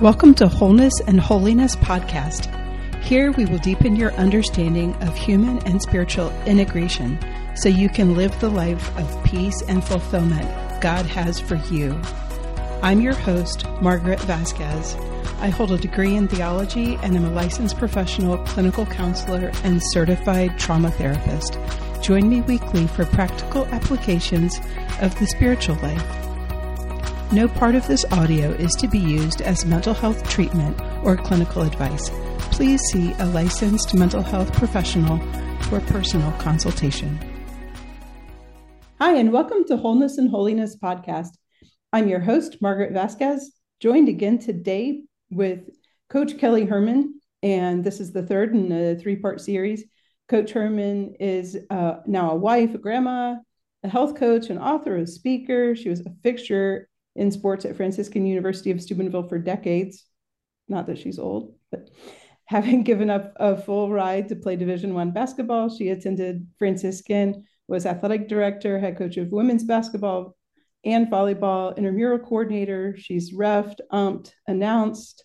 Welcome to Wholeness and Holiness Podcast. Here we will deepen your understanding of human and spiritual integration so you can live the life of peace and fulfillment God has for you. I'm your host, Margaret Vasquez. I hold a degree in theology and am a licensed professional clinical counselor and certified trauma therapist. Join me weekly for practical applications of the spiritual life. No part of this audio is to be used as mental health treatment or clinical advice. Please see a licensed mental health professional for personal consultation. Hi, and welcome to Wholeness and Holiness podcast. I'm your host, Margaret Vasquez, joined again today with Coach Kelly Herrmann, and this is the third in a three part series. Coach Herrmann is uh, now a wife, a grandma, a health coach, an author, a speaker. She was a fixture in sports at Franciscan University of Steubenville for decades. Not that she's old, but having given up a full ride to play Division One basketball, she attended Franciscan, was athletic director, head coach of women's basketball and volleyball, intramural coordinator. She's refed, umped, announced,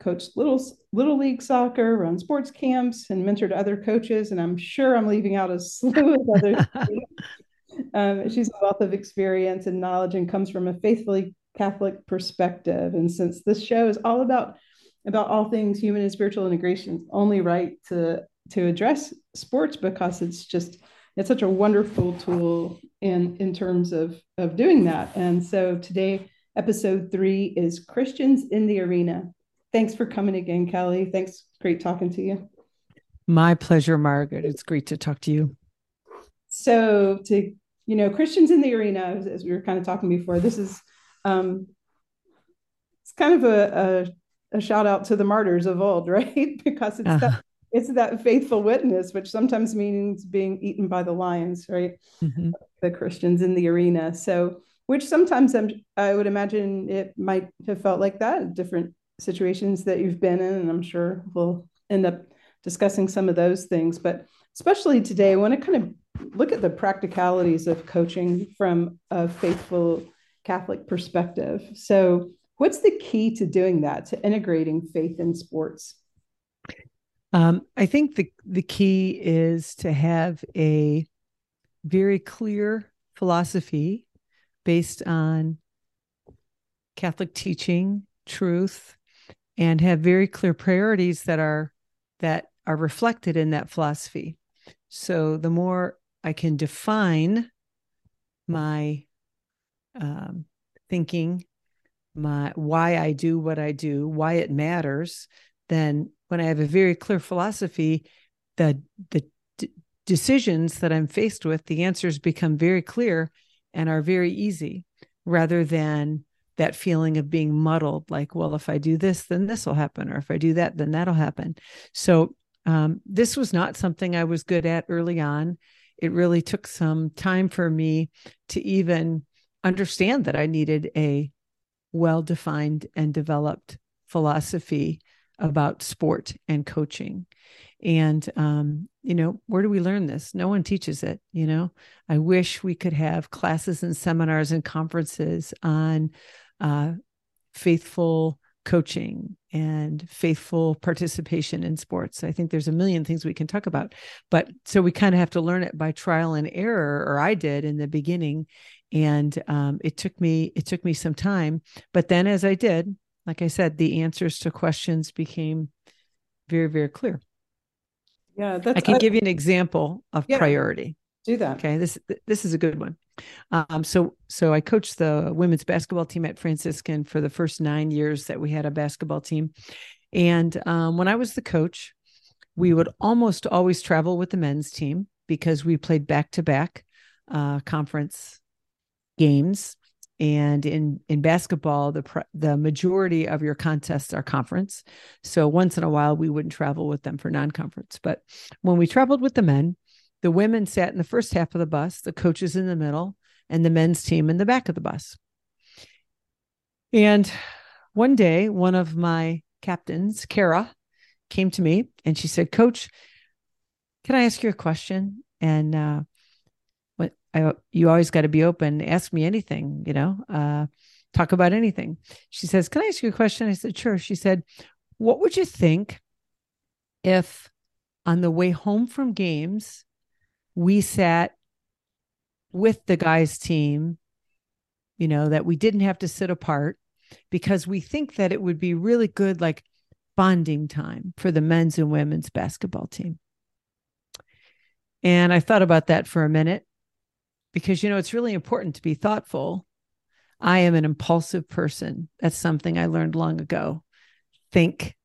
coached little little league soccer, run sports camps, and mentored other coaches. And I'm sure I'm leaving out a slew of others. Um, she's a wealth of experience and knowledge and comes from a faithfully Catholic perspective. And since this show is all about about all things human and spiritual integration, only right to to address sports because it's just it's such a wonderful tool in in terms of of doing that. And so today, episode three is Christians in the arena. Thanks for coming again, Kelly. Thanks. Great talking to you. My pleasure, Margaret. It's great to talk to you. So to you know, Christians in the arena, as, as we were kind of talking before, this is um, it's kind of a, a, a shout out to the martyrs of old, right? because it's uh-huh. that it's that faithful witness, which sometimes means being eaten by the lions, right? Mm-hmm. The Christians in the arena. So, which sometimes I'm, I would imagine it might have felt like that different situations that you've been in, and I'm sure we'll end up discussing some of those things. But especially today, I want to kind of look at the practicalities of coaching from a faithful Catholic perspective. So, what's the key to doing that, to integrating faith in sports? Um, I think the the key is to have a very clear philosophy based on Catholic teaching, truth, and have very clear priorities that are that are reflected in that philosophy. So the more I can define my um, thinking, my why I do what I do, why it matters, then when I have a very clear philosophy, the the d- decisions that I'm faced with, the answers become very clear and are very easy, rather than that feeling of being muddled. Like, well, if I do this, then this will happen, or if I do that, then that'll happen. So um, this was not something I was good at early on it really took some time for me to even understand that I needed a well defined and developed philosophy about sport and coaching. And, um, you know, where do we learn this? No one teaches it. You know, I wish we could have classes and seminars and conferences on uh, faithful coaching and faithful participation in sports. I think there's a million things we can talk about. But so we kind of have to learn it by trial and error, or I did in the beginning. And um, it took me it took me some time. But then as I did, like I said, the answers to questions became very, very clear. Yeah, That's I can I, give you an example of yeah, priority. Do that. Okay. This this is a good one. Um, so so I coached the women's basketball team at Franciscan for the first nine years that we had a basketball team. And um, when I was the coach, we would almost always travel with the men's team because we played back to back conference games. And in in basketball, the the majority of your contests are conference. So once in a while, we wouldn't travel with them for non conference. But when we traveled with the men, the women sat in the first half of the bus, the coaches in the middle, and the men's team in the back of the bus. And one day, one of my captains, Kara, came to me and she said, Coach, can I ask you a question? And uh, what I, you always got to be open, ask me anything, you know. Uh, talk about anything. She says, Can I ask you a question? I said, Sure. She said, What would you think if on the way home from games, we sat with the guys' team, you know, that we didn't have to sit apart because we think that it would be really good, like bonding time for the men's and women's basketball team. And I thought about that for a minute because, you know, it's really important to be thoughtful. I am an impulsive person. That's something I learned long ago. Think.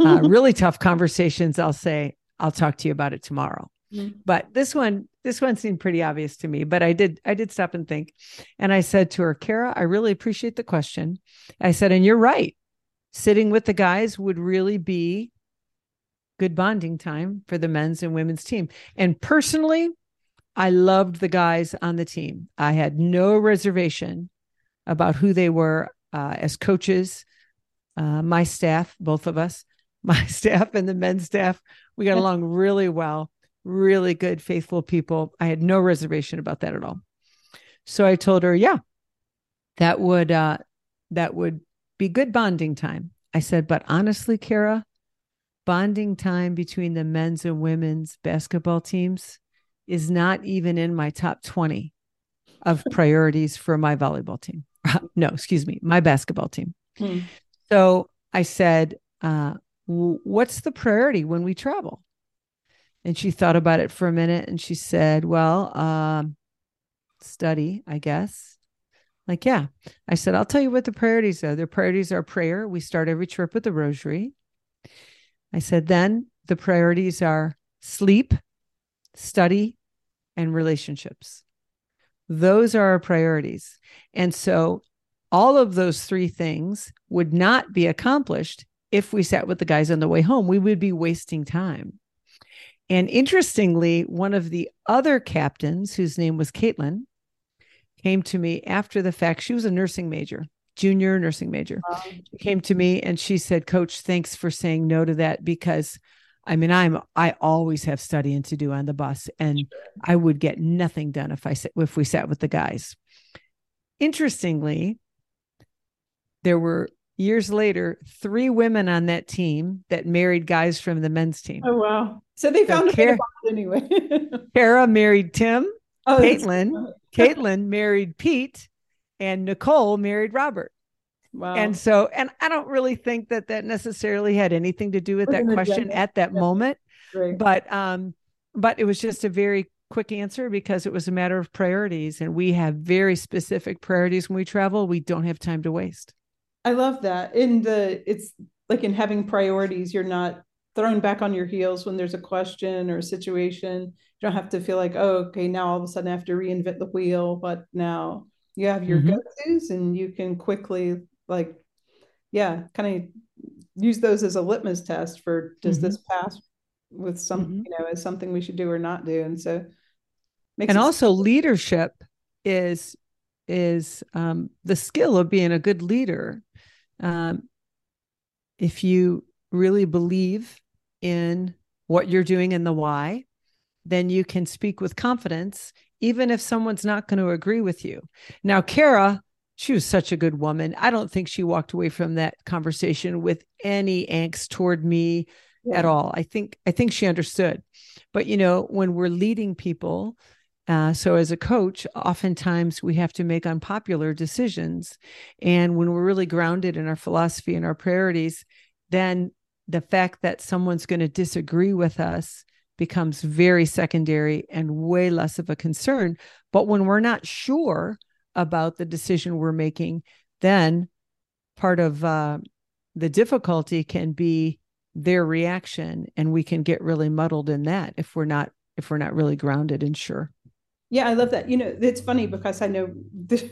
Uh, really tough conversations. I'll say, I'll talk to you about it tomorrow. Mm-hmm. But this one, this one seemed pretty obvious to me. But I did, I did stop and think. And I said to her, Kara, I really appreciate the question. I said, and you're right. Sitting with the guys would really be good bonding time for the men's and women's team. And personally, I loved the guys on the team. I had no reservation about who they were uh, as coaches. Uh, my staff, both of us, my staff and the men's staff, we got along really well. Really good, faithful people. I had no reservation about that at all. So I told her, yeah, that would uh, that would be good bonding time. I said, but honestly, Kara, bonding time between the men's and women's basketball teams is not even in my top 20 of priorities for my volleyball team. no, excuse me, my basketball team. Hmm. So I said, uh, what's the priority when we travel? And she thought about it for a minute and she said, well, um, study, I guess. Like, yeah. I said, I'll tell you what the priorities are. The priorities are prayer. We start every trip with the rosary. I said, then the priorities are sleep, study, and relationships. Those are our priorities. And so all of those three things would not be accomplished if we sat with the guys on the way home. We would be wasting time. And interestingly, one of the other captains, whose name was Caitlin, came to me after the fact. She was a nursing major junior nursing major. She came to me and she said, Coach, thanks for saying no to that because I mean, I'm I always have studying to do on the bus, and. I would get nothing done if I if we sat with the guys. Interestingly, there were years later three women on that team that married guys from the men's team. Oh wow! So they found so a Kara, anyway. Kara married Tim. Oh, Caitlin. Caitlin married Pete, and Nicole married Robert. Wow. And so, and I don't really think that that necessarily had anything to do with that question at that yeah. moment, but um, but it was just a very quick answer because it was a matter of priorities, and we have very specific priorities when we travel. We don't have time to waste. I love that. In the, it's like in having priorities, you're not thrown back on your heels when there's a question or a situation. You don't have to feel like, oh, okay, now all of a sudden I have to reinvent the wheel. But now you have your mm-hmm. go-tos and you can quickly like yeah kind of use those as a litmus test for does mm-hmm. this pass with some mm-hmm. you know as something we should do or not do and so and also leadership is is um, the skill of being a good leader um, if you really believe in what you're doing and the why then you can speak with confidence even if someone's not going to agree with you. Now, Kara, she was such a good woman. I don't think she walked away from that conversation with any angst toward me yeah. at all. I think I think she understood. But you know, when we're leading people, uh, so as a coach, oftentimes we have to make unpopular decisions, and when we're really grounded in our philosophy and our priorities, then the fact that someone's going to disagree with us becomes very secondary and way less of a concern. But when we're not sure about the decision we're making, then part of uh, the difficulty can be their reaction, and we can get really muddled in that if we're not if we're not really grounded and sure. Yeah, I love that. You know, it's funny because I know this.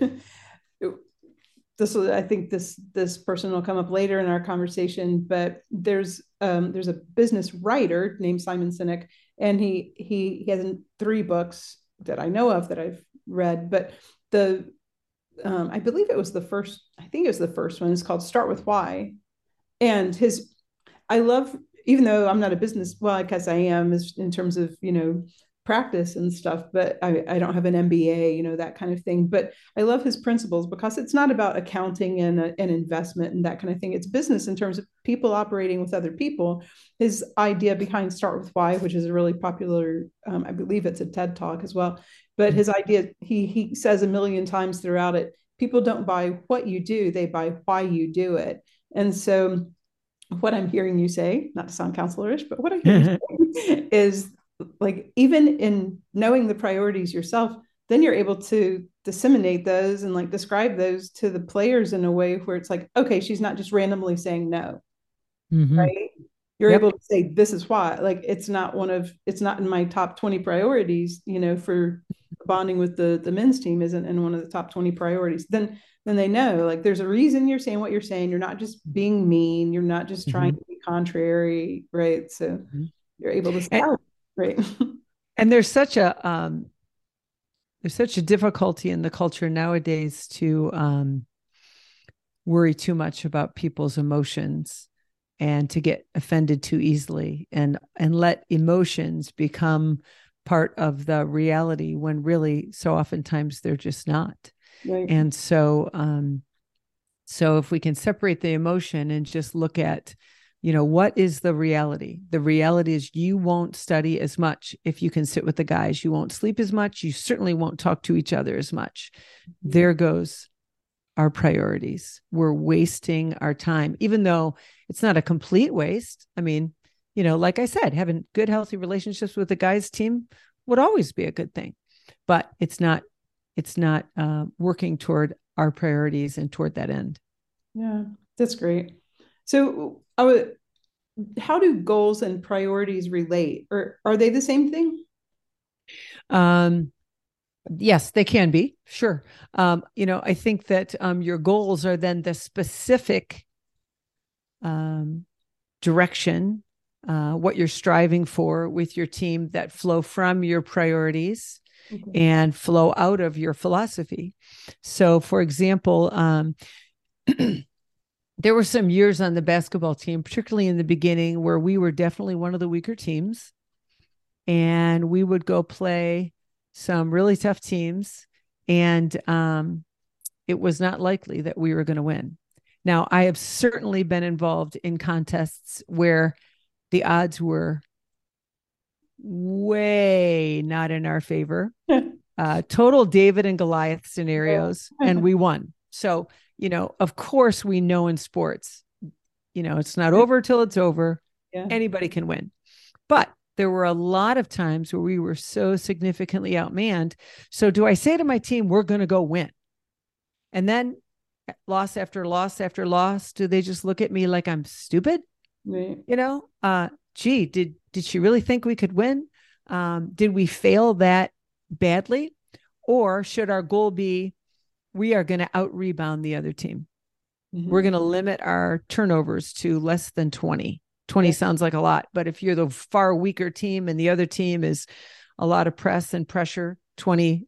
I think this this person will come up later in our conversation, but there's um, there's a business writer named Simon Sinek, and he he he has three books that I know of that I've read, but the um, I believe it was the first. I think it was the first one. It's called Start with Why, and his. I love even though I'm not a business well, I guess I am in terms of you know practice and stuff, but I, I don't have an MBA, you know, that kind of thing. But I love his principles because it's not about accounting and an investment and that kind of thing. It's business in terms of people operating with other people. His idea behind Start with Why, which is a really popular, um, I believe it's a TED talk as well. But his idea, he he says a million times throughout it, people don't buy what you do, they buy why you do it. And so what I'm hearing you say, not to sound counselorish, but what I'm hearing is like even in knowing the priorities yourself then you're able to disseminate those and like describe those to the players in a way where it's like okay she's not just randomly saying no mm-hmm. right you're yep. able to say this is why like it's not one of it's not in my top 20 priorities you know for bonding with the the men's team isn't in one of the top 20 priorities then then they know like there's a reason you're saying what you're saying you're not just being mean you're not just trying mm-hmm. to be contrary right so mm-hmm. you're able to sell right and there's such a um there's such a difficulty in the culture nowadays to um worry too much about people's emotions and to get offended too easily and and let emotions become part of the reality when really so oftentimes they're just not right. and so um so if we can separate the emotion and just look at you know what is the reality? The reality is you won't study as much if you can sit with the guys. You won't sleep as much. You certainly won't talk to each other as much. Mm-hmm. there goes our priorities. We're wasting our time even though it's not a complete waste. I mean you know like i said having good healthy relationships with the guys team would always be a good thing but it's not it's not uh, working toward our priorities and toward that end. Yeah that's great. So Would, how do goals and priorities relate or are they the same thing? Um, yes, they can be. Sure. Um, you know, I think that um, your goals are then the specific um, direction, uh, what you're striving for with your team that flow from your priorities. Okay. and flow out of your philosophy. So, for example, um, there were some years on the basketball team, particularly in the beginning, where we were definitely one of the weaker teams. And we would go play some really tough teams. And um, it was not likely that we were going to win. Now, I have certainly been involved in contests where the odds were way not in our favor. uh, total David and Goliath scenarios, and we won. So you know, of course, we know in sports, you know, it's not over till it's over. Yeah. Anybody can win. But there were a lot of times where we were so significantly outmanned. So, do I say to my team, we're going to go win? And then loss after loss after loss, do they just look at me like I'm stupid? Right. You know, uh, gee, did did she really think we could win? Um, did we fail that badly? Or should our goal be we are going to out rebound the other team. Mm-hmm. We're going to limit our turnovers to less than 20. 20 sounds like a lot, but if you're the far weaker team and the other team is a lot of press and pressure, 20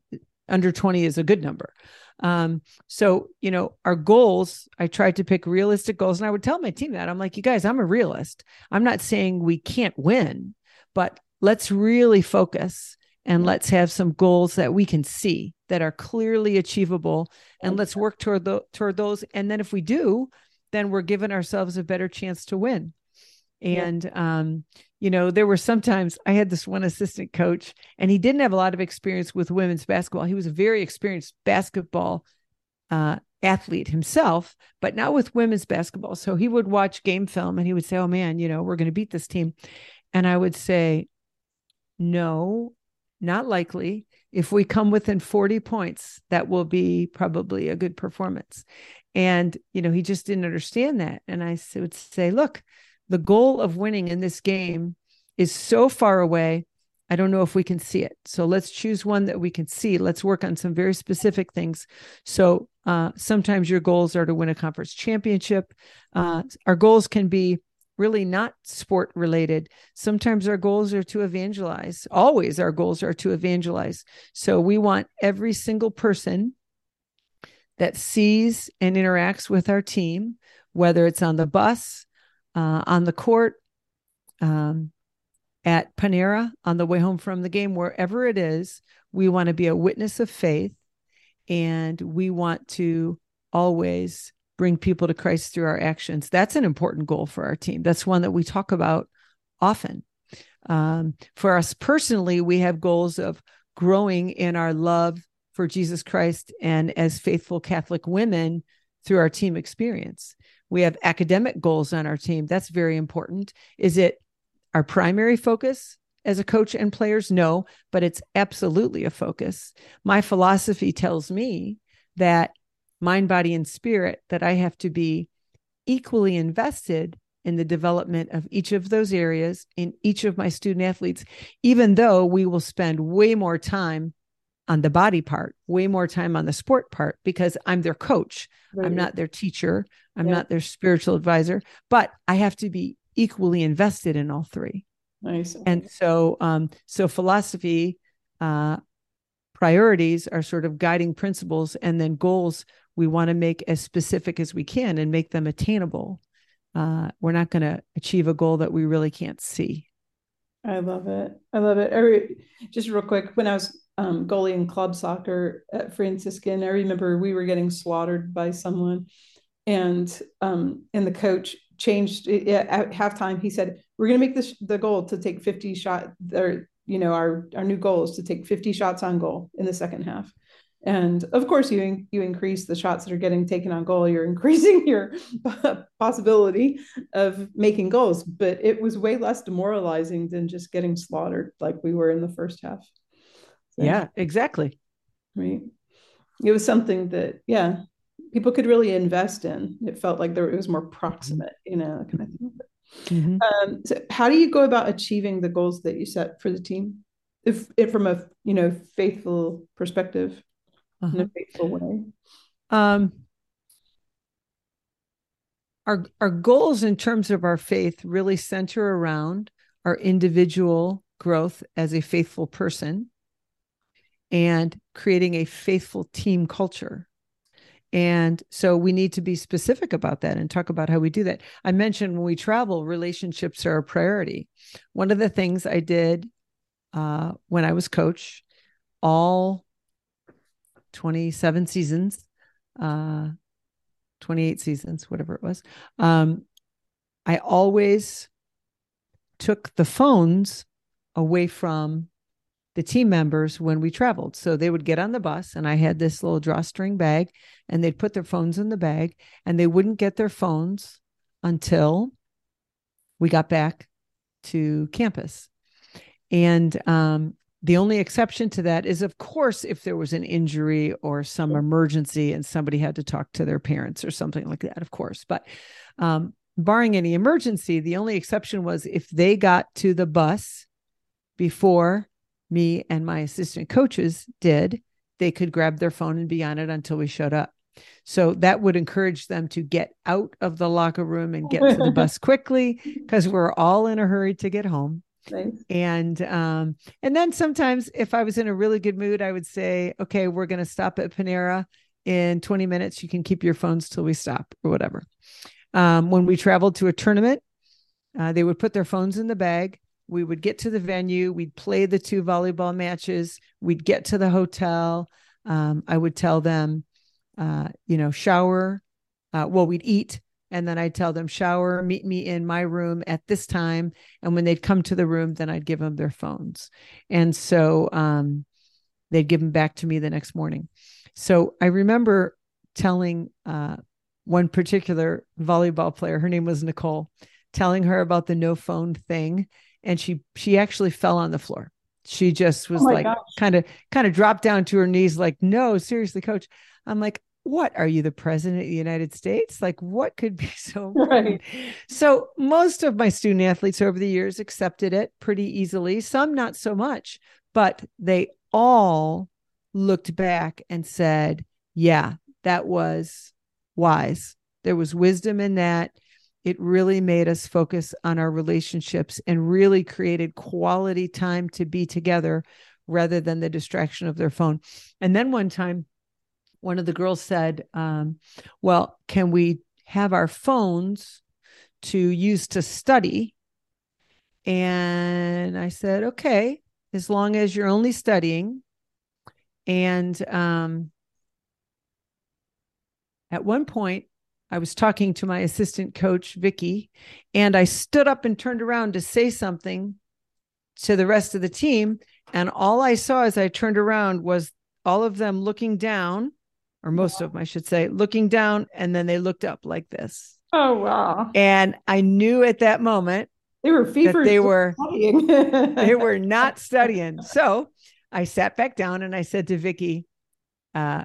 under 20 is a good number. Um, so, you know, our goals, I tried to pick realistic goals and I would tell my team that I'm like, you guys, I'm a realist. I'm not saying we can't win, but let's really focus and let's have some goals that we can see that are clearly achievable and let's work toward the toward those. And then if we do then we're giving ourselves a better chance to win. And yeah. um you know there were sometimes i had this one assistant coach and he didn't have a lot of experience with women's basketball. He was a very experienced basketball uh athlete himself but not with women's basketball. So he would watch game film and he would say oh man you know we're going to beat this team. And i would say no not likely. If we come within 40 points, that will be probably a good performance. And, you know, he just didn't understand that. And I would say, look, the goal of winning in this game is so far away. I don't know if we can see it. So let's choose one that we can see. Let's work on some very specific things. So uh, sometimes your goals are to win a conference championship. Uh, our goals can be really not sport related. Sometimes our goals are to evangelize. Always our goals are to evangelize. So we want every single person that sees and interacts with our team, whether it's on the bus, uh, on the court, um, at Panera on the way home from the game, wherever it is, we want to be a witness of faith and we want to always bring people to Christ through our actions. That's an important goal for our team. That's one that we talk about often. Um, for us personally, we have goals of growing in our love for Jesus Christ and as faithful Catholic women through our team experience. We have academic goals on our team. That's very important. Is it our primary focus as a coach and players? No, but it's absolutely a focus. My philosophy tells me that mind, body, and spirit, that I have to be equally invested in the development of each of those areas in each of my student athletes, even though we will spend way more time on the body part, way more time on the sport part, because I'm their coach. Right. I'm not their teacher. I'm not their spiritual advisor, but I have to be equally invested in all three. Nice. And so, um, so philosophy, uh, priorities are sort of guiding principles, and then goals we want to make as specific as we can and make them attainable. Uh, we're not going to achieve a goal that we really can't see. I love it. I love it. Every, just real quick, when I was um, goalie in club soccer at Franciscan, I remember we were getting slaughtered by someone, and um, and the coach changed at halftime. He said, "We're going to make this the goal to take 50 shot. Or you know, our our new goal is to take 50 shots on goal in the second half." And of course, you you increase the shots that are getting taken on goal. You're increasing your possibility of making goals, but it was way less demoralizing than just getting slaughtered like we were in the first half. So, yeah, exactly. Right. It was something that yeah people could really invest in. It felt like there it was more proximate, you know, kind of thing. Mm-hmm. Um, so how do you go about achieving the goals that you set for the team, if, if from a you know faithful perspective? Uh-huh. in a faithful way? Um, our our goals in terms of our faith really center around our individual growth as a faithful person and creating a faithful team culture. And so we need to be specific about that and talk about how we do that. I mentioned when we travel, relationships are a priority. One of the things I did uh, when I was coach, all 27 seasons, uh, 28 seasons, whatever it was. Um, I always took the phones away from the team members when we traveled. So they would get on the bus, and I had this little drawstring bag, and they'd put their phones in the bag, and they wouldn't get their phones until we got back to campus. And um, the only exception to that is, of course, if there was an injury or some emergency and somebody had to talk to their parents or something like that, of course. But um, barring any emergency, the only exception was if they got to the bus before me and my assistant coaches did, they could grab their phone and be on it until we showed up. So that would encourage them to get out of the locker room and get to the bus quickly because we're all in a hurry to get home. Nice. And um, and then sometimes if I was in a really good mood, I would say, okay, we're gonna stop at Panera in 20 minutes. You can keep your phones till we stop or whatever. Um, when we traveled to a tournament, uh, they would put their phones in the bag. We would get to the venue. We'd play the two volleyball matches. We'd get to the hotel. Um, I would tell them, uh, you know, shower. Uh, well, we'd eat and then I'd tell them shower, meet me in my room at this time. And when they'd come to the room, then I'd give them their phones. And so um, they'd give them back to me the next morning. So I remember telling uh, one particular volleyball player, her name was Nicole, telling her about the no phone thing, and she she actually fell on the floor. She just was oh like kind of kind of dropped down to her knees, like, no, seriously, coach. I'm like, what are you the president of the united states? Like what could be so right. so most of my student athletes over the years accepted it pretty easily some not so much but they all looked back and said yeah that was wise. There was wisdom in that. It really made us focus on our relationships and really created quality time to be together rather than the distraction of their phone. And then one time one of the girls said, um, Well, can we have our phones to use to study? and I said, okay, as long as you're only studying. And um, at one point, I was talking to my assistant coach, Vicky, and I stood up and turned around to say something to the rest of the team. And all I saw as I turned around was all of them looking down, or most of them, I should say, looking down, and then they looked up like this. Oh wow! And I knew at that moment they were fever. They were studying. they were not studying. So I sat back down and I said to Vicky, uh,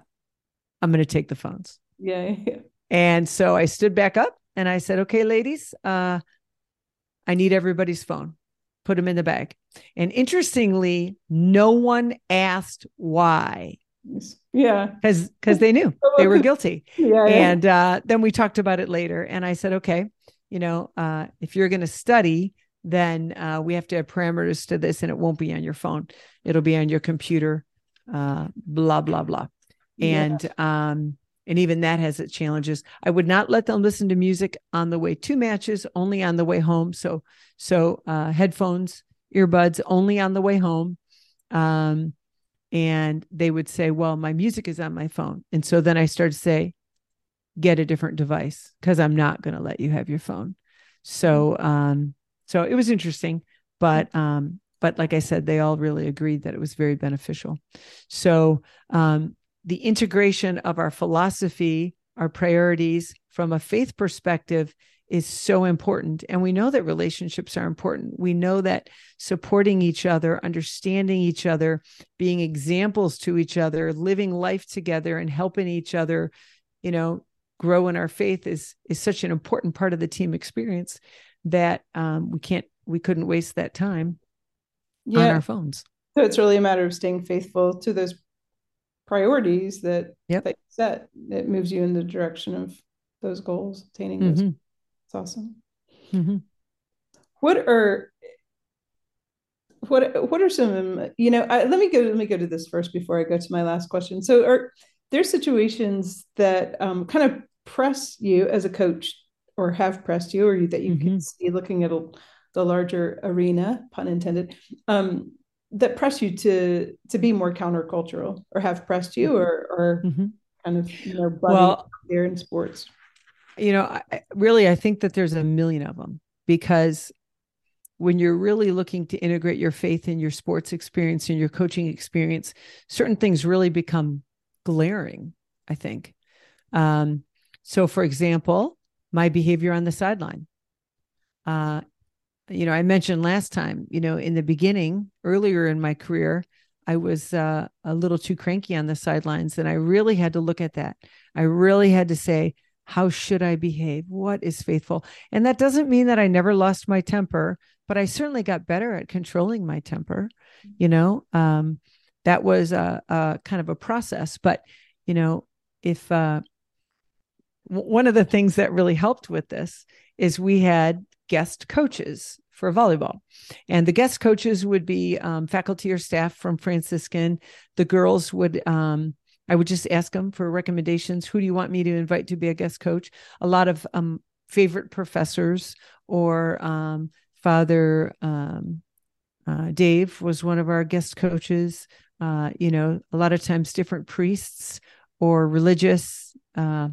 "I'm going to take the phones." Yeah, yeah. And so I stood back up and I said, "Okay, ladies, uh, I need everybody's phone. Put them in the bag." And interestingly, no one asked why. Yeah. Because because they knew they were guilty. yeah, And uh, then we talked about it later. And I said, okay, you know, uh, if you're going to study, then uh, we have to have parameters to this and it won't be on your phone. It'll be on your computer, uh, blah, blah, blah. And, yeah. um, and even that has its challenges. I would not let them listen to music on the way to matches, only on the way home. So, so uh, headphones, earbuds, only on the way home. Um, and they would say, "Well, my music is on my phone," and so then I started to say, get a different device because I'm not going to let you have your phone. So, mm-hmm. um, so it was interesting, but, um, but like I said, they all really agreed that it was very beneficial. So, um, the integration of our philosophy, our priorities from a faith perspective is so important. And we know that relationships are important. We know that supporting each other, understanding each other, being examples to each other, living life together and helping each other, you know, grow in our faith is is such an important part of the team experience that um, we can't we couldn't waste that time yeah. on our phones. So it's really a matter of staying faithful to those priorities that yep. that you set. It moves you in the direction of those goals, attaining those. Mm-hmm. It's awesome. Mm-hmm. What are what what are some you know I, let me go let me go to this first before I go to my last question. So are there situations that um, kind of press you as a coach or have pressed you or that you mm-hmm. can see looking at a, the larger arena pun intended um, that press you to to be more countercultural or have pressed you or or mm-hmm. kind of you know well there in sports you know I, really i think that there's a million of them because when you're really looking to integrate your faith in your sports experience and your coaching experience certain things really become glaring i think um, so, for example, my behavior on the sideline. Uh, you know, I mentioned last time, you know, in the beginning, earlier in my career, I was uh, a little too cranky on the sidelines. And I really had to look at that. I really had to say, how should I behave? What is faithful? And that doesn't mean that I never lost my temper, but I certainly got better at controlling my temper. You know, um, that was a, a, kind of a process. But, you know, if, uh, one of the things that really helped with this is we had guest coaches for volleyball. And the guest coaches would be um, faculty or staff from Franciscan. The girls would, um, I would just ask them for recommendations. Who do you want me to invite to be a guest coach? A lot of um, favorite professors or um, Father um, uh, Dave was one of our guest coaches. Uh, you know, a lot of times different priests or religious uh,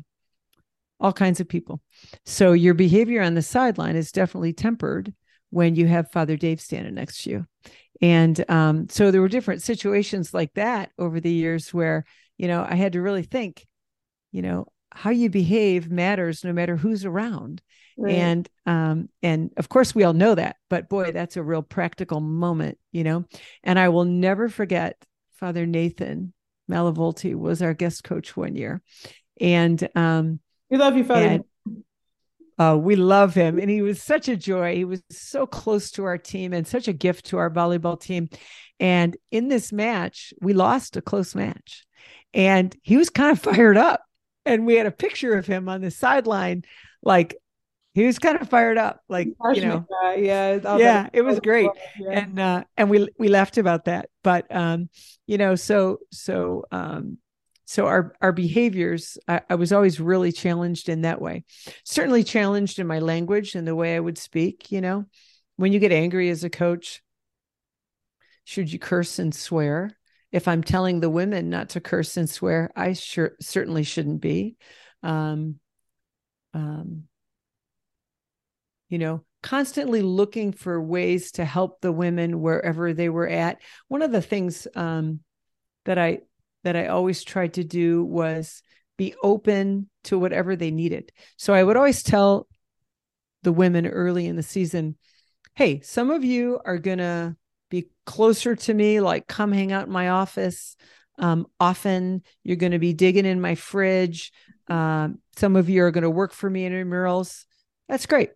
all kinds of people. So your behavior on the sideline is definitely tempered when you have Father Dave standing next to you. And um, so there were different situations like that over the years where, you know, I had to really think, you know, how you behave matters no matter who's around. Right. And um, and of course we all know that, but boy, that's a real practical moment, you know. And I will never forget Father Nathan Malavolti was our guest coach one year. And um, we love you, Father. And, uh, we love him. And he was such a joy. He was so close to our team and such a gift to our volleyball team. And in this match, we lost a close match. And he was kind of fired up. And we had a picture of him on the sideline, like he was kind of fired up, like you know, yeah, yeah, it was great, yeah. and uh, and we we laughed about that. But um, you know, so so um, so our our behaviors I, I, was always really challenged in that way certainly challenged in my language and the way i would speak you know when you get angry as a coach, should you curse and swear? If I'm telling the women not to curse and swear, I sure certainly shouldn't be. Um, um, you know, constantly looking for ways to help the women wherever they were at. One of the things um, that I that I always tried to do was be open to whatever they needed. So I would always tell the women early in the season, "Hey, some of you are gonna be closer to me, like come hang out in my office." Um, often you're going to be digging in my fridge. Um, some of you are going to work for me intramurals. That's great.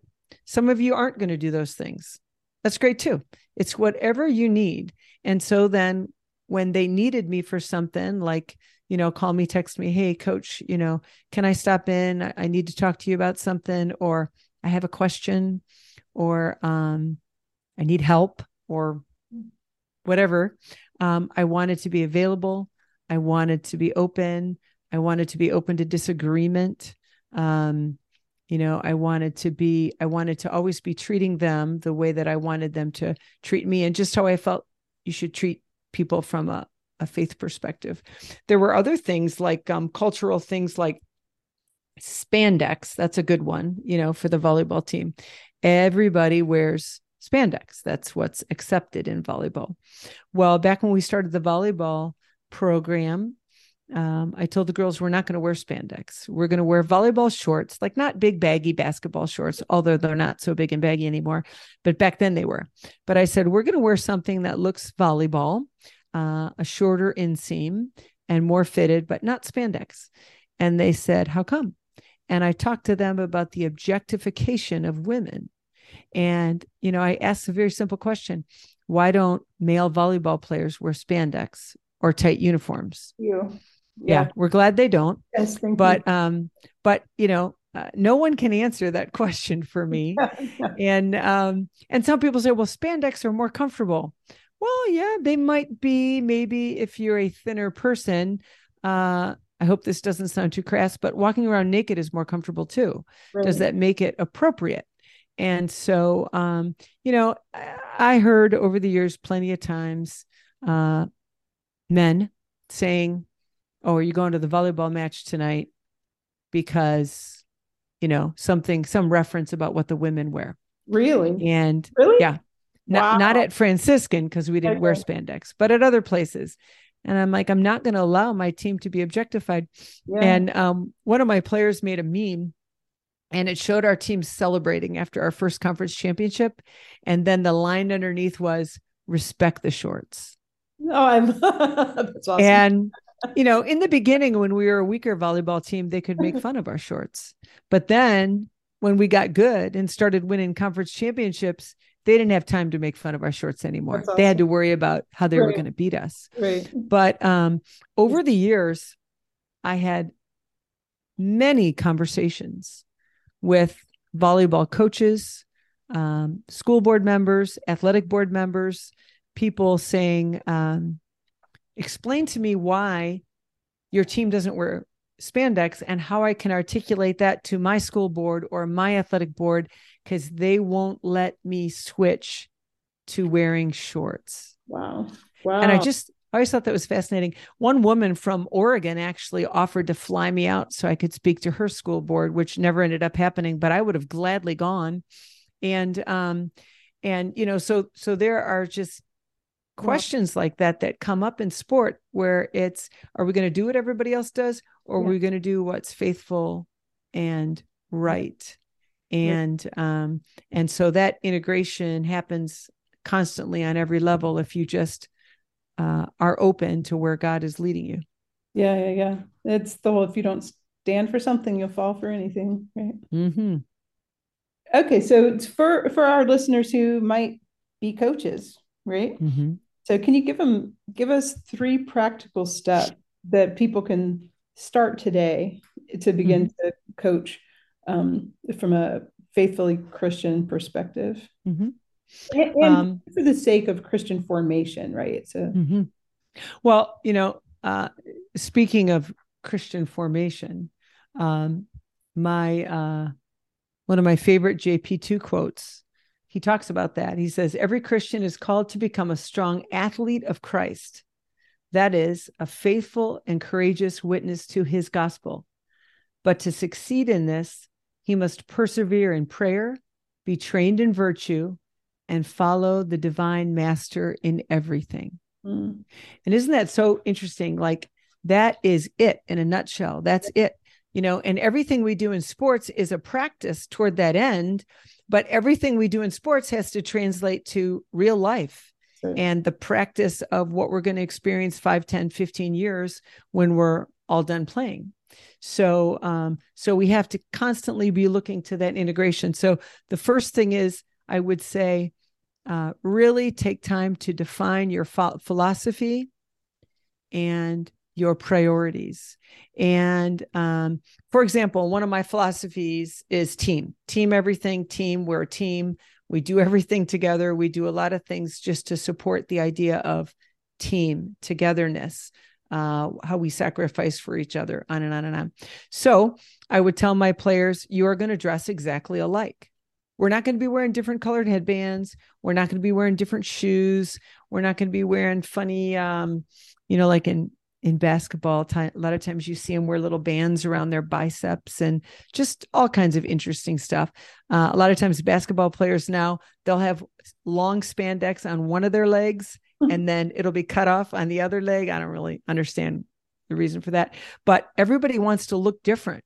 Some of you aren't going to do those things. That's great too. It's whatever you need. And so then when they needed me for something like, you know, call me, text me, hey, coach, you know, can I stop in? I need to talk to you about something, or I have a question, or um, I need help, or whatever. Um, I wanted to be available. I wanted to be open. I wanted to be open to disagreement. Um, you know i wanted to be i wanted to always be treating them the way that i wanted them to treat me and just how i felt you should treat people from a, a faith perspective there were other things like um, cultural things like spandex that's a good one you know for the volleyball team everybody wears spandex that's what's accepted in volleyball well back when we started the volleyball program um, I told the girls we're not going to wear spandex. We're going to wear volleyball shorts, like not big baggy basketball shorts, although they're not so big and baggy anymore. But back then they were. But I said we're going to wear something that looks volleyball, uh, a shorter inseam and more fitted, but not spandex. And they said, "How come?" And I talked to them about the objectification of women. And you know, I asked a very simple question: Why don't male volleyball players wear spandex or tight uniforms? You yeah. yeah, we're glad they don't. Yes, thank but you. um, but you know, uh, no one can answer that question for me. and um, and some people say, well, spandex are more comfortable. Well, yeah, they might be. Maybe if you're a thinner person. Uh, I hope this doesn't sound too crass, but walking around naked is more comfortable too. Right. Does that make it appropriate? And so, um, you know, I heard over the years plenty of times uh, men saying, oh, are you going to the volleyball match tonight? Because, you know, something, some reference about what the women wear. Really? And really? Yeah. Wow. Not, not at Franciscan because we didn't okay. wear spandex, but at other places. And I'm like, I'm not going to allow my team to be objectified. Yeah. And um, one of my players made a meme and it showed our team celebrating after our first conference championship. And then the line underneath was respect the shorts. Oh, I'm that's awesome. And you know, in the beginning, when we were a weaker volleyball team, they could make fun of our shorts. But then when we got good and started winning conference championships, they didn't have time to make fun of our shorts anymore. Awesome. They had to worry about how they right. were going to beat us. Right. But um, over the years, I had many conversations with volleyball coaches, um, school board members, athletic board members, people saying, um, explain to me why your team doesn't wear spandex and how I can articulate that to my school board or my athletic board because they won't let me switch to wearing shorts. Wow. Wow. And I just I always thought that was fascinating. One woman from Oregon actually offered to fly me out so I could speak to her school board, which never ended up happening, but I would have gladly gone. And um and you know so so there are just questions like that that come up in sport where it's are we going to do what everybody else does or yeah. are we going to do what's faithful and right and yeah. um and so that integration happens constantly on every level if you just uh are open to where god is leading you yeah yeah yeah it's the whole if you don't stand for something you'll fall for anything right mm-hmm. okay so it's for for our listeners who might be coaches right mm-hmm. So can you give them give us three practical steps that people can start today to begin mm-hmm. to coach um, from a faithfully Christian perspective? Mm-hmm. And, um, for the sake of Christian formation, right? So, mm-hmm. well, you know, uh, speaking of Christian formation, um, my uh, one of my favorite JP2 quotes he talks about that. He says, Every Christian is called to become a strong athlete of Christ. That is, a faithful and courageous witness to his gospel. But to succeed in this, he must persevere in prayer, be trained in virtue, and follow the divine master in everything. Mm. And isn't that so interesting? Like, that is it in a nutshell. That's it. You know, and everything we do in sports is a practice toward that end, but everything we do in sports has to translate to real life sure. and the practice of what we're going to experience 5, 10, 15 years when we're all done playing. So, um, so we have to constantly be looking to that integration. So, the first thing is, I would say, uh, really take time to define your ph- philosophy and your priorities. And um, for example, one of my philosophies is team, team everything, team. We're a team. We do everything together. We do a lot of things just to support the idea of team, togetherness, uh, how we sacrifice for each other, on and on and on. So I would tell my players, you are going to dress exactly alike. We're not going to be wearing different colored headbands. We're not going to be wearing different shoes. We're not going to be wearing funny, um, you know, like in in basketball a lot of times you see them wear little bands around their biceps and just all kinds of interesting stuff uh, a lot of times basketball players now they'll have long spandex on one of their legs mm-hmm. and then it'll be cut off on the other leg i don't really understand the reason for that but everybody wants to look different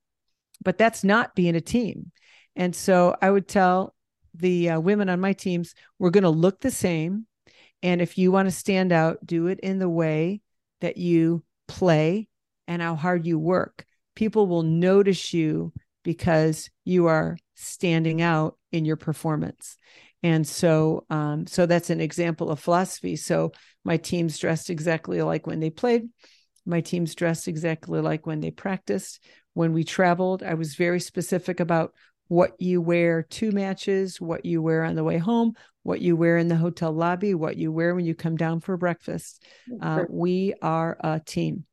but that's not being a team and so i would tell the uh, women on my teams we're going to look the same and if you want to stand out do it in the way that you play and how hard you work. People will notice you because you are standing out in your performance. And so, um, so that's an example of philosophy. So my team's dressed exactly like when they played. My team's dressed exactly like when they practiced. When we traveled, I was very specific about what you wear to matches, what you wear on the way home, what you wear in the hotel lobby, what you wear when you come down for breakfast. Uh, we are a team.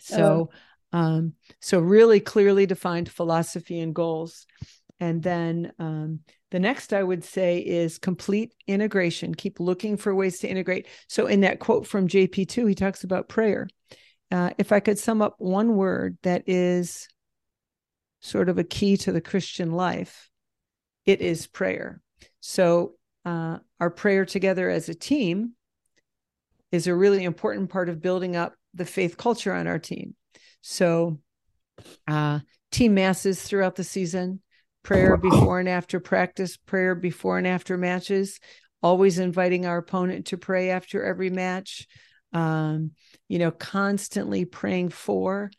So, oh. um, so really clearly defined philosophy and goals. And then um, the next I would say is complete integration. Keep looking for ways to integrate. So, in that quote from JP2, he talks about prayer. Uh, if I could sum up one word that is sort of a key to the Christian life, it is prayer. So, uh, our prayer together as a team is a really important part of building up the faith culture on our team. So, uh, team masses throughout the season, prayer before and after practice, prayer before and after matches, always inviting our opponent to pray after every match. Um, you know, constantly praying for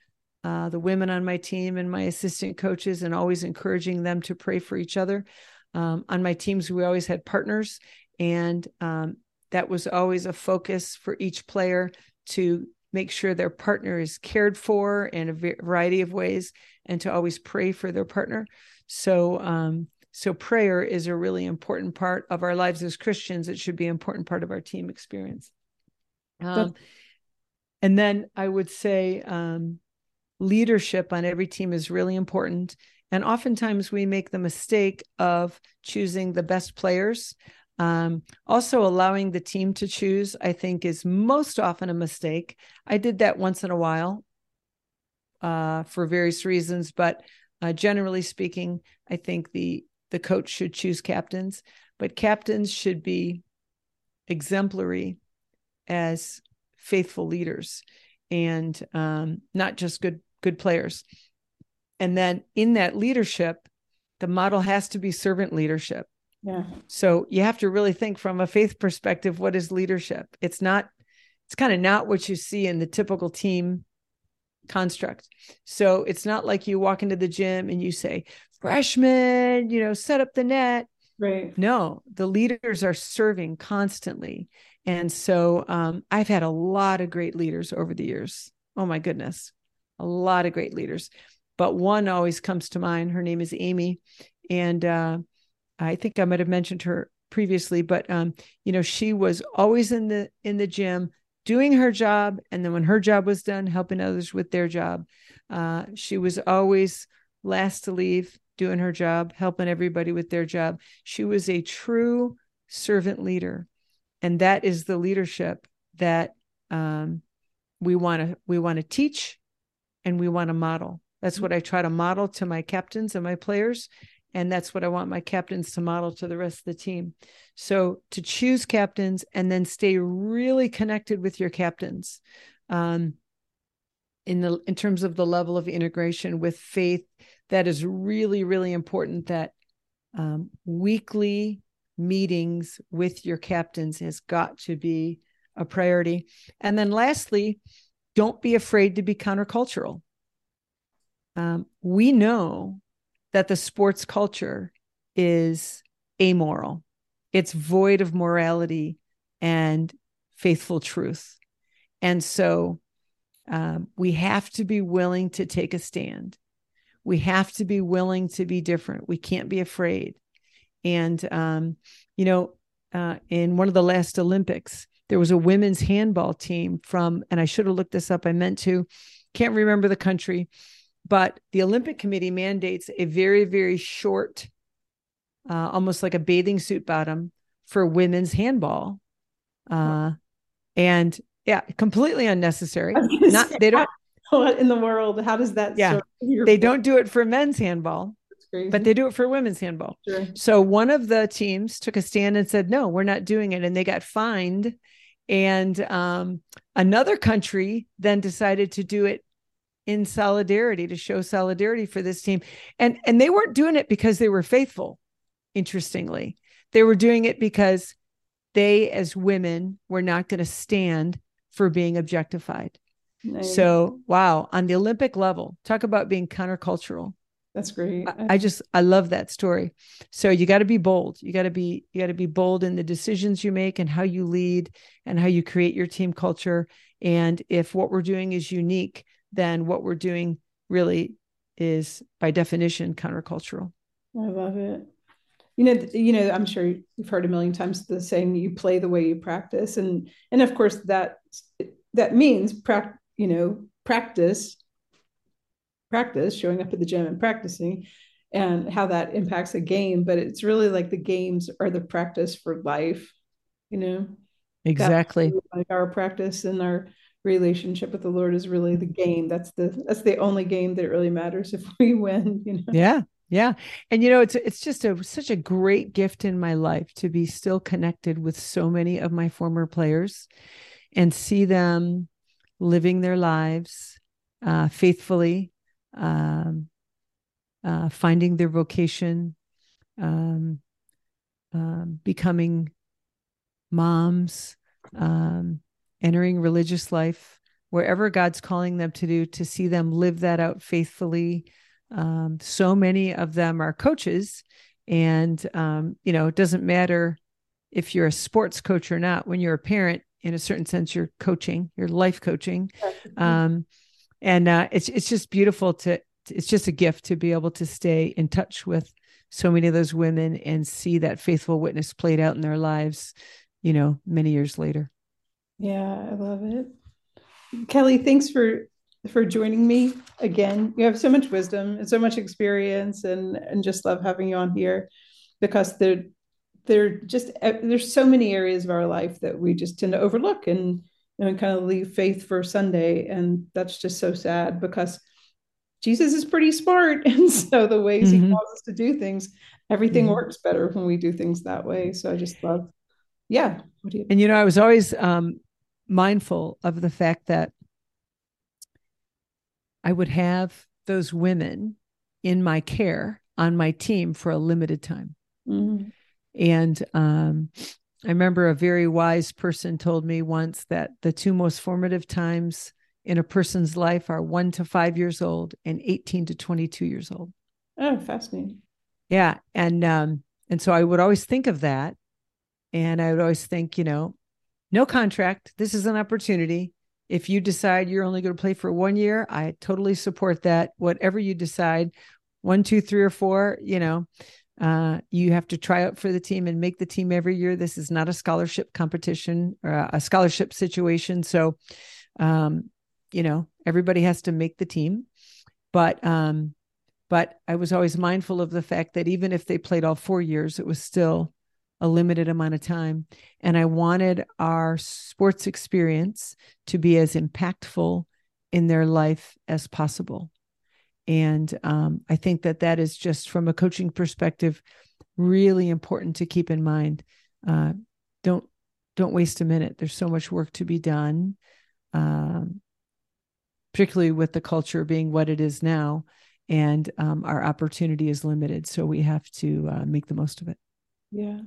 uh, the women on my team and my assistant coaches, and always encouraging them to pray for each other. Um, on my teams, we always had partners, and um, that was always a focus for each player to make sure their partner is cared for in a variety of ways and to always pray for their partner. So um, so prayer is a really important part of our lives as christians. It should be an important part of our team experience. Um, and then i would say um, leadership on every team is really important. And oftentimes we make the mistake of choosing the best players. Um, also, allowing the team to choose, I think, is most often a mistake. I did that once in a while uh, for various reasons, but uh, generally speaking, I think the the coach should choose captains, but captains should be exemplary as faithful leaders and um, not just good good players. And then in that leadership, the model has to be servant leadership yeah. So you have to really think from a faith perspective what is leadership? It's not, it's kind of not what you see in the typical team construct. So it's not like you walk into the gym and you say, freshman, you know, set up the net. Right. No, the leaders are serving constantly. And so um, I've had a lot of great leaders over the years. Oh my goodness, a lot of great leaders. But one always comes to mind. Her name is Amy. And uh, I think I might have mentioned her previously, but um, you know, she was always in the in the gym doing her job, and then when her job was done, helping others with their job. Uh, she was always last to leave, doing her job, helping everybody with their job. She was a true servant leader. And that is the leadership that um, we want to we want to teach and we want to model. That's what I try to model to my captains and my players. And that's what I want my captains to model to the rest of the team. So to choose captains and then stay really connected with your captains. Um, in the in terms of the level of integration with faith that is really really important that um, weekly meetings with your captains has got to be a priority and then lastly don't be afraid to be countercultural um, we know that the sports culture is amoral it's void of morality and faithful truth and so um, we have to be willing to take a stand. We have to be willing to be different. We can't be afraid. And, um, you know, uh, in one of the last Olympics, there was a women's handball team from, and I should have looked this up, I meant to, can't remember the country, but the Olympic Committee mandates a very, very short, uh, almost like a bathing suit bottom for women's handball. Uh, and yeah, completely unnecessary. Not say, they don't. What in the world? How does that? Yeah, they don't do it for men's handball, but they do it for women's handball. Sure. So one of the teams took a stand and said, "No, we're not doing it," and they got fined. And um, another country then decided to do it in solidarity to show solidarity for this team, and and they weren't doing it because they were faithful. Interestingly, they were doing it because they, as women, were not going to stand for being objectified. Nice. So, wow, on the Olympic level, talk about being countercultural. That's great. I, I just I love that story. So you got to be bold. You got to be you got to be bold in the decisions you make and how you lead and how you create your team culture. And if what we're doing is unique, then what we're doing really is by definition countercultural. I love it. You know, you know, I'm sure you've heard a million times the saying you play the way you practice. And and of course that that means pra- you know practice practice showing up at the gym and practicing and how that impacts a game. But it's really like the games are the practice for life you know? Exactly. Like our practice and our relationship with the lord is really the game. That's the that's the only game that really matters if we win you know? Yeah yeah. And you know it's it's just a such a great gift in my life to be still connected with so many of my former players and see them living their lives uh, faithfully, um, uh, finding their vocation, um, um, becoming moms, um, entering religious life, wherever God's calling them to do, to see them live that out faithfully. Um, so many of them are coaches, and um, you know, it doesn't matter if you're a sports coach or not. When you're a parent, in a certain sense you're coaching you're life coaching um, and uh, it's it's just beautiful to it's just a gift to be able to stay in touch with so many of those women and see that faithful witness played out in their lives you know many years later. Yeah i love it. Kelly thanks for for joining me again. You have so much wisdom and so much experience and and just love having you on here because the there just there's so many areas of our life that we just tend to overlook and and kind of leave faith for Sunday, and that's just so sad because Jesus is pretty smart, and so the ways mm-hmm. He calls us to do things, everything mm-hmm. works better when we do things that way. So I just love, yeah. You and you know, I was always um, mindful of the fact that I would have those women in my care on my team for a limited time. Mm-hmm. And um, I remember a very wise person told me once that the two most formative times in a person's life are one to five years old and 18 to 22 years old. Oh, fascinating. Yeah. And, um, and so I would always think of that. And I would always think, you know, no contract. This is an opportunity. If you decide you're only going to play for one year, I totally support that. Whatever you decide, one, two, three, or four, you know, uh, you have to try out for the team and make the team every year. This is not a scholarship competition or a scholarship situation. So, um, you know, everybody has to make the team. But um, But I was always mindful of the fact that even if they played all four years, it was still a limited amount of time. And I wanted our sports experience to be as impactful in their life as possible. And um, I think that that is just from a coaching perspective, really important to keep in mind. Uh, don't don't waste a minute. There's so much work to be done, um, particularly with the culture being what it is now, and um, our opportunity is limited. So we have to uh, make the most of it. Yeah,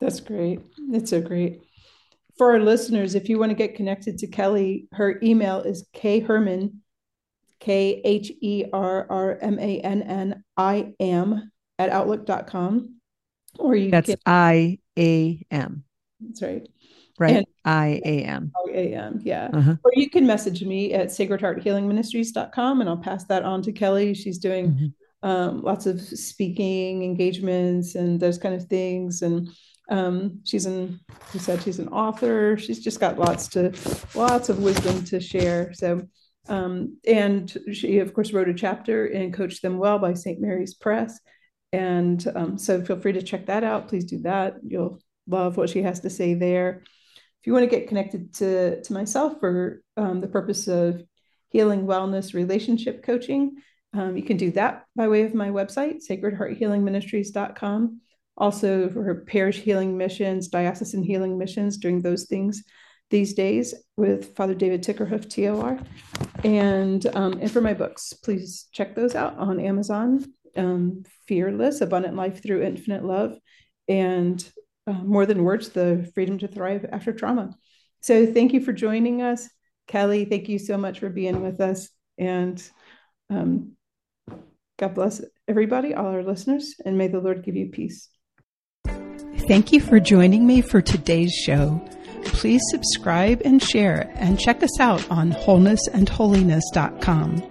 that's great. It's so great. For our listeners, if you want to get connected to Kelly, her email is kherrmann, K H E R R M A N N I am at outlook.com. Or you That's I A M. That's right. Right. I A M. I A M. Yeah. Uh-huh. Or you can message me at sacredhearthealingministries.com and I'll pass that on to Kelly. She's doing mm-hmm. um, lots of speaking engagements and those kind of things. And um, she's an, you said she's an author. She's just got lots to, lots of wisdom to share. So, um, and she, of course, wrote a chapter in Coach Them Well by St. Mary's Press. And um, so feel free to check that out. Please do that. You'll love what she has to say there. If you want to get connected to, to myself for um, the purpose of healing, wellness, relationship coaching, um, you can do that by way of my website, sacredhearthealingministries.com also for parish healing missions, diocesan healing missions, doing those things these days with Father David Tickerhoof, TOR. And, um, and for my books, please check those out on Amazon. Um, Fearless, Abundant Life Through Infinite Love, and uh, More Than Words, The Freedom to Thrive After Trauma. So thank you for joining us. Kelly, thank you so much for being with us. And um, God bless everybody, all our listeners, and may the Lord give you peace. Thank you for joining me for today's show. Please subscribe and share and check us out on wholenessandholiness.com.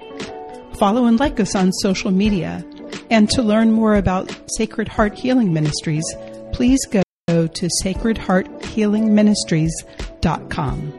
Follow and like us on social media. And to learn more about Sacred Heart Healing Ministries, please go to sacredhearthealingministries.com.